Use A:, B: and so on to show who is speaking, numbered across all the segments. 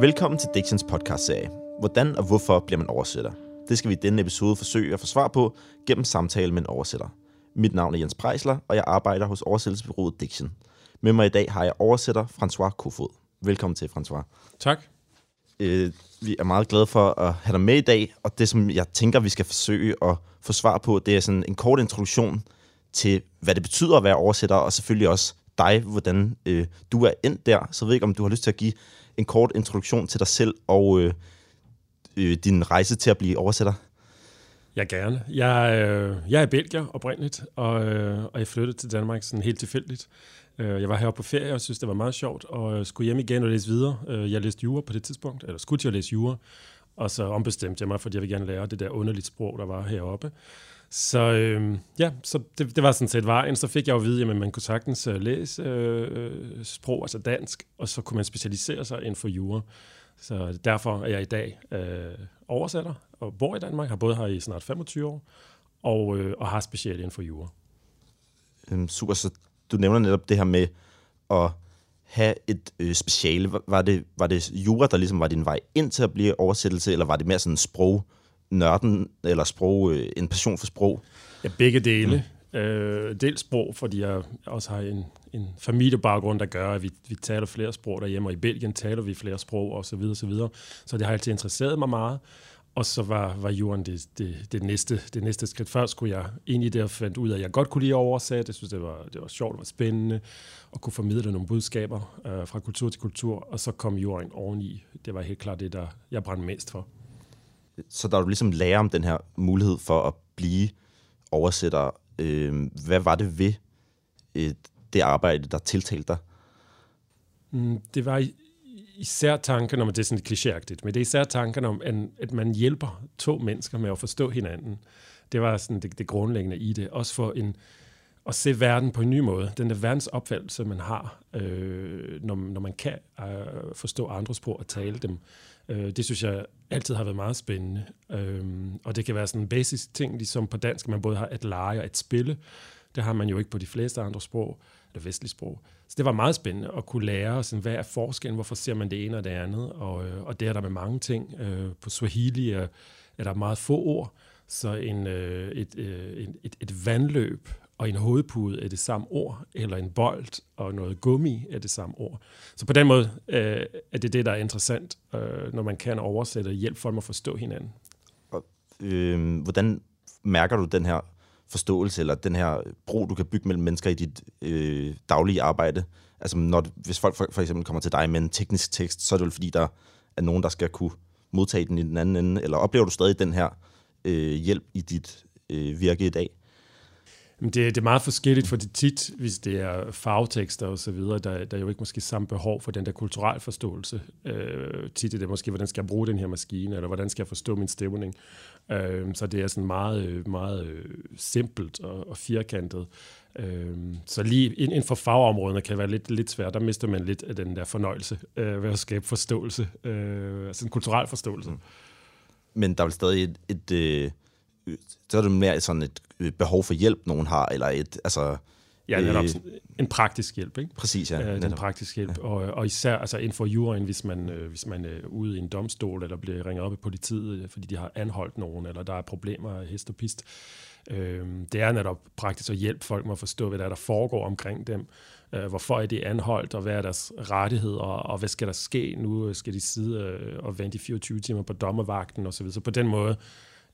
A: Velkommen til Dictions podcast-serie. Hvordan og hvorfor bliver man oversætter? Det skal vi i denne episode forsøge at få svar på gennem samtale med en oversætter. Mit navn er Jens Prejsler, og jeg arbejder hos oversættelsesbyrået Diction. Med mig i dag har jeg oversætter François Kofod. Velkommen til, François.
B: Tak.
A: Øh, vi er meget glade for at have dig med i dag, og det, som jeg tænker, vi skal forsøge at få svar på, det er sådan en kort introduktion til, hvad det betyder at være oversætter, og selvfølgelig også dig, hvordan øh, du er endt der. Så jeg ved ikke, om du har lyst til at give en kort introduktion til dig selv og øh, øh, din rejse til at blive oversætter.
B: Ja, gerne. Jeg, øh, jeg er belgier oprindeligt, og, øh, og jeg flyttede til Danmark sådan helt tilfældigt. Øh, jeg var heroppe på ferie og synes, det var meget sjovt, og øh, skulle hjem igen og læse videre. Øh, jeg læste jura på det tidspunkt, eller skulle til at læse jura, og så ombestemte jeg mig, fordi jeg ville gerne lære det der underligt sprog, der var heroppe. Så øh, ja, så det, det var sådan set vejen. Så fik jeg jo at vide, at man kunne sagtens uh, læse øh, øh, sprog, altså dansk, og så kunne man specialisere sig inden for jura. Så derfor er jeg i dag øh, oversætter og bor i Danmark, har boet her i snart 25 år, og, øh, og har specielt inden for jura.
A: Øhm, super, så du nævner netop det her med at have et øh, speciale. Var det, var det jura, der ligesom var din vej ind til at blive oversættelse, eller var det mere sådan sprog, nørden, eller sprog, øh, en passion for sprog?
B: Ja, begge dele. Mm. Øh, dels sprog, fordi jeg også har en, en familiebaggrund, der gør, at vi, vi taler flere sprog derhjemme, og i Belgien taler vi flere sprog, og så videre, så videre. Så det har altid interesseret mig meget. Og så var, var jorden det, det, det, næste, det næste skridt. Først skulle jeg ind i det og fandt ud af, at jeg godt kunne lide at oversætte. Jeg synes, det var, det var sjovt, det var spændende, og kunne formidle nogle budskaber øh, fra kultur til kultur. Og så kom jorden oveni. Det var helt klart det, der jeg brændte mest for.
A: Så der du ligesom lærer om den her mulighed for at blive oversætter. Øh, hvad var det ved øh, det arbejde, der tiltalte dig?
B: Mm, det var især tanken om, at det er sådan lidt klichéagtigt, men det er især tanken om, at man hjælper to mennesker med at forstå hinanden. Det var sådan det, det grundlæggende i det. Også for en, at se verden på en ny måde. Den der verdensopfattelse, man har, øh, når, når man kan øh, forstå andre sprog og tale dem, øh, det synes jeg altid har været meget spændende. Øh, og det kan være sådan en basis ting, ligesom på dansk, man både har et lege og et spille. Det har man jo ikke på de fleste andre sprog, eller vestlige sprog. Så det var meget spændende at kunne lære, sådan, hvad er forskellen, hvorfor ser man det ene og det andet, og, øh, og det er der med mange ting. Øh, på Swahili er, er der meget få ord, så en, øh, et, øh, et, et, et vandløb og en hovedpude er det samme ord, eller en bold og noget gummi er det samme ord. Så på den måde øh, er det det, der er interessant, øh, når man kan oversætte og hjælpe folk med at forstå hinanden.
A: Og, øh, hvordan mærker du den her forståelse, eller den her bro, du kan bygge mellem mennesker i dit øh, daglige arbejde? Altså, når, hvis folk for, for eksempel kommer til dig med en teknisk tekst, så er det jo fordi, der er nogen, der skal kunne modtage den i den anden ende, eller oplever du stadig den her øh, hjælp i dit øh, virke i dag?
B: Det, det er meget forskelligt, for det tit, hvis det er fagtekster og så videre, der, der er jo ikke måske samme behov for den der kulturel forståelse. Øh, tit er det måske, hvordan skal jeg bruge den her maskine, eller hvordan skal jeg forstå min stemning. Øh, så det er sådan meget, meget øh, simpelt og, og firkantet. Øh, så lige inden for fagområderne kan det være lidt, lidt svært. Der mister man lidt af den der fornøjelse øh, ved at skabe forståelse, øh, altså en kulturel forståelse. Mm.
A: Men der er vel stadig et, et, øh så er det mere sådan et øh, behov for hjælp, nogen har, eller et, altså...
B: Ja, netop øh, en praktisk hjælp, ikke?
A: Præcis, ja.
B: Øh, den praktisk hjælp, ja. og, og især altså inden for juryen, hvis man, øh, hvis man er ude i en domstol, eller bliver ringet op i politiet, øh, fordi de har anholdt nogen, eller der er problemer hest og pist. Øh, det er netop praktisk at hjælpe folk med at forstå, hvad der, er, der foregår omkring dem. Øh, hvorfor er de anholdt, og hvad er deres rettigheder, og, og hvad skal der ske? Nu skal de sidde øh, og vente i 24 timer på dommervagten osv. Så, så på den måde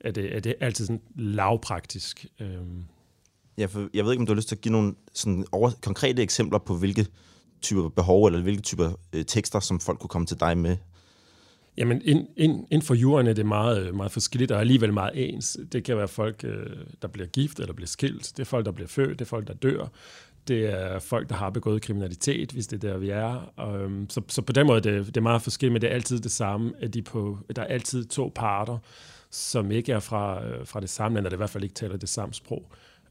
B: er det, er det altid sådan lavpraktisk. Øhm.
A: Ja, for jeg ved ikke, om du har lyst til at give nogle sådan over, konkrete eksempler på, hvilke typer behov eller hvilke typer øh, tekster, som folk kunne komme til dig med?
B: Jamen, ind, ind, inden for jorden er det meget, meget forskelligt, og alligevel meget ens. Det kan være folk, øh, der bliver gift eller bliver skilt. Det er folk, der bliver født. Det er folk, der dør. Det er folk, der har begået kriminalitet, hvis det er der, vi er. Og, øhm, så, så på den måde det, det er meget forskelligt, men det er altid det samme, at de på, der er altid to parter, som ikke er fra, øh, fra det samme land, eller i hvert fald ikke taler det samme sprog.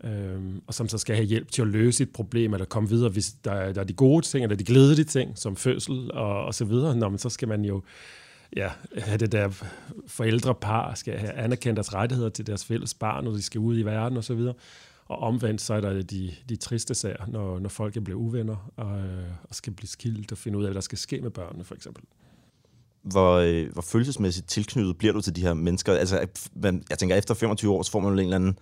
B: Øhm, og som så skal have hjælp til at løse et problem, eller komme videre, hvis der er, der er de gode ting, eller de glædelige ting, som fødsel og, og så videre. Nå, men så skal man jo ja, have det der forældrepar, skal have anerkendt deres rettigheder til deres fælles barn, når de skal ud i verden og så videre. Og omvendt så er der de, de triste sager, når, når folk bliver uvenner og, øh, og skal blive skilt og finde ud af, hvad der skal ske med børnene, for eksempel
A: hvor, øh, hvor følelsesmæssigt tilknyttet bliver du til de her mennesker? Altså, man, jeg tænker, efter 25 år, så får man jo en eller anden,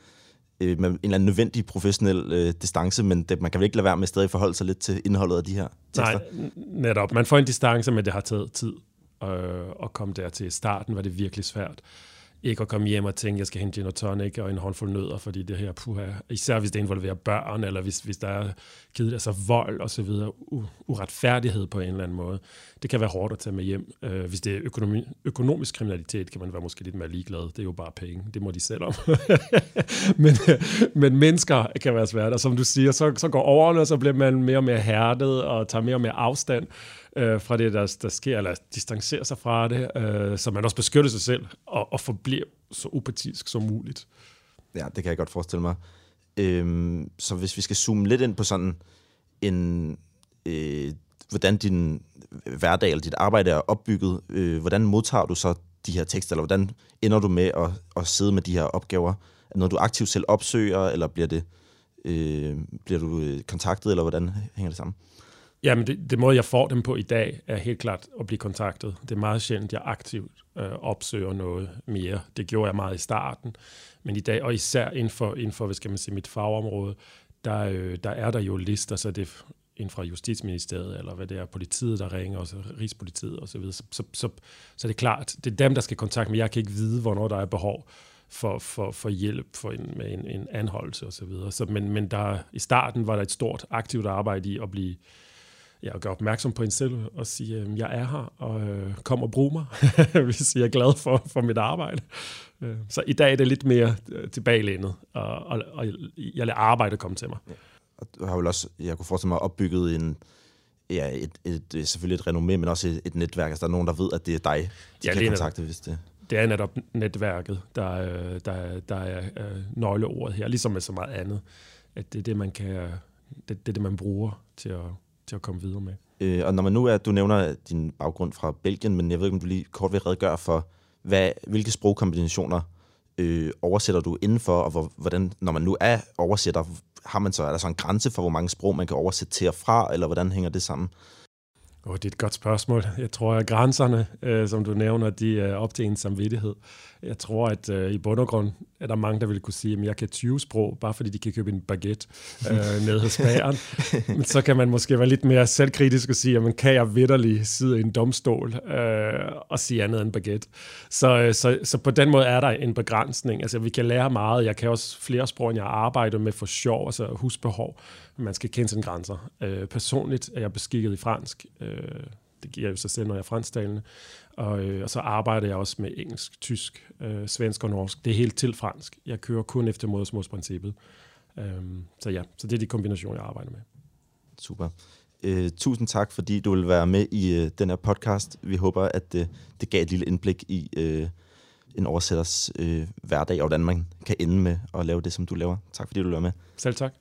A: øh, en eller anden nødvendig professionel øh, distance, men det, man kan vel ikke lade være med at stadig forholde sig lidt til indholdet af de her tekster?
B: Nej, netop. Man får en distance, men det har taget tid øh, at komme der til. starten var det virkelig svært ikke at komme hjem og tænke, at jeg skal hente gin og tonic og en håndfuld nødder, fordi det her, puha, især hvis det involverer børn, eller hvis, hvis der er givet altså vold og så videre, uretfærdighed på en eller anden måde. Det kan være hårdt at tage med hjem. Uh, hvis det er økonomi, økonomisk kriminalitet, kan man være måske lidt mere ligeglad. Det er jo bare penge. Det må de selv om. men, men mennesker kan være svært, og som du siger, så, så går årene, og så bliver man mere og mere hærdet og tager mere og mere afstand øh, fra det, der, der sker, eller distancerer sig fra det, øh, så man også beskytter sig selv og, og forbliver så upartisk som muligt.
A: Ja, det kan jeg godt forestille mig. Øhm, så hvis vi skal zoome lidt ind på sådan en, øh, hvordan din hverdag eller dit arbejde er opbygget, øh, hvordan modtager du så de her tekster, eller hvordan ender du med at, at sidde med de her opgaver? Er du aktivt selv opsøger, eller bliver det øh, bliver du øh, kontaktet, eller hvordan hænger det sammen?
B: Jamen, det, det måde, jeg får dem på i dag, er helt klart at blive kontaktet. Det er meget sjældent, jeg aktivt øh, opsøger noget mere. Det gjorde jeg meget i starten. Men i dag, og især inden for, inden for hvad skal man sige, mit fagområde, der, øh, der er der jo lister, så det er inden fra Justitsministeriet, eller hvad det er, politiet, der ringer, og så Rigspolitiet osv. Så, så, så, så, så det er klart, det er dem, der skal kontakte mig. Jeg kan ikke vide, hvornår der er behov for, for, for hjælp for en, med en, en anholdelse osv. Så videre. så, men, men der, i starten var der et stort aktivt arbejde i at blive ja, at gøre opmærksom på en selv og sige, at jeg er her, og øh, kom og brug mig, hvis jeg er glad for, for mit arbejde. Øh, så i dag er det lidt mere øh, tilbagelænet, og, og, og jeg lader arbejde komme til mig. Ja.
A: Og du har vel også, jeg kunne forestille mig, opbygget en, ja, et, et, et, selvfølgelig et renommé, men også et, et netværk. Altså, der er nogen, der ved, at det er dig, de ja, kan det kontakte, hvis det...
B: Det er netop netværket, der, der, der er nøgleordet her, ligesom med så meget andet. At det er det, man kan, det, det er det, man bruger til at til at komme videre med.
A: Øh, og når man nu er, du nævner din baggrund fra Belgien, men jeg ved ikke, om du lige kort vil redegøre for, hvad, hvilke sprogkombinationer øh, oversætter du indenfor, og hvor, hvordan, når man nu er oversætter, har man så, er der så en grænse for, hvor mange sprog man kan oversætte til og fra, eller hvordan hænger det sammen?
B: Oh, det er et godt spørgsmål. Jeg tror, at grænserne, øh, som du nævner, de er op til en samvittighed. Jeg tror, at øh, i bund og grund er der mange, der vil kunne sige, at jeg kan 20 sprog, bare fordi de kan købe en baguette øh, nede hos bageren. Men så kan man måske være lidt mere selvkritisk og sige, at man kan jeg vidderlig sidde i en domstol øh, og sige andet end baguette. Så, øh, så, så på den måde er der en begrænsning. Altså, vi kan lære meget. Jeg kan også flere sprog, end jeg arbejder med for sjov, altså husbehov. Man skal kende sine grænser. Øh, personligt er jeg beskikket i fransk. Øh, det giver jo sig selv, når jeg er fransktalende. Og, øh, og så arbejder jeg også med engelsk, tysk, øh, svensk og norsk. Det er helt til fransk. Jeg kører kun efter modersmålsprincippet. Øhm, så ja, så det er de kombinationer, jeg arbejder med.
A: Super. Øh, tusind tak, fordi du vil være med i øh, den her podcast. Vi håber, at øh, det gav et lille indblik i øh, en oversætters øh, hverdag, og hvordan man kan ende med at lave det, som du laver. Tak fordi du var med.
B: Selv tak.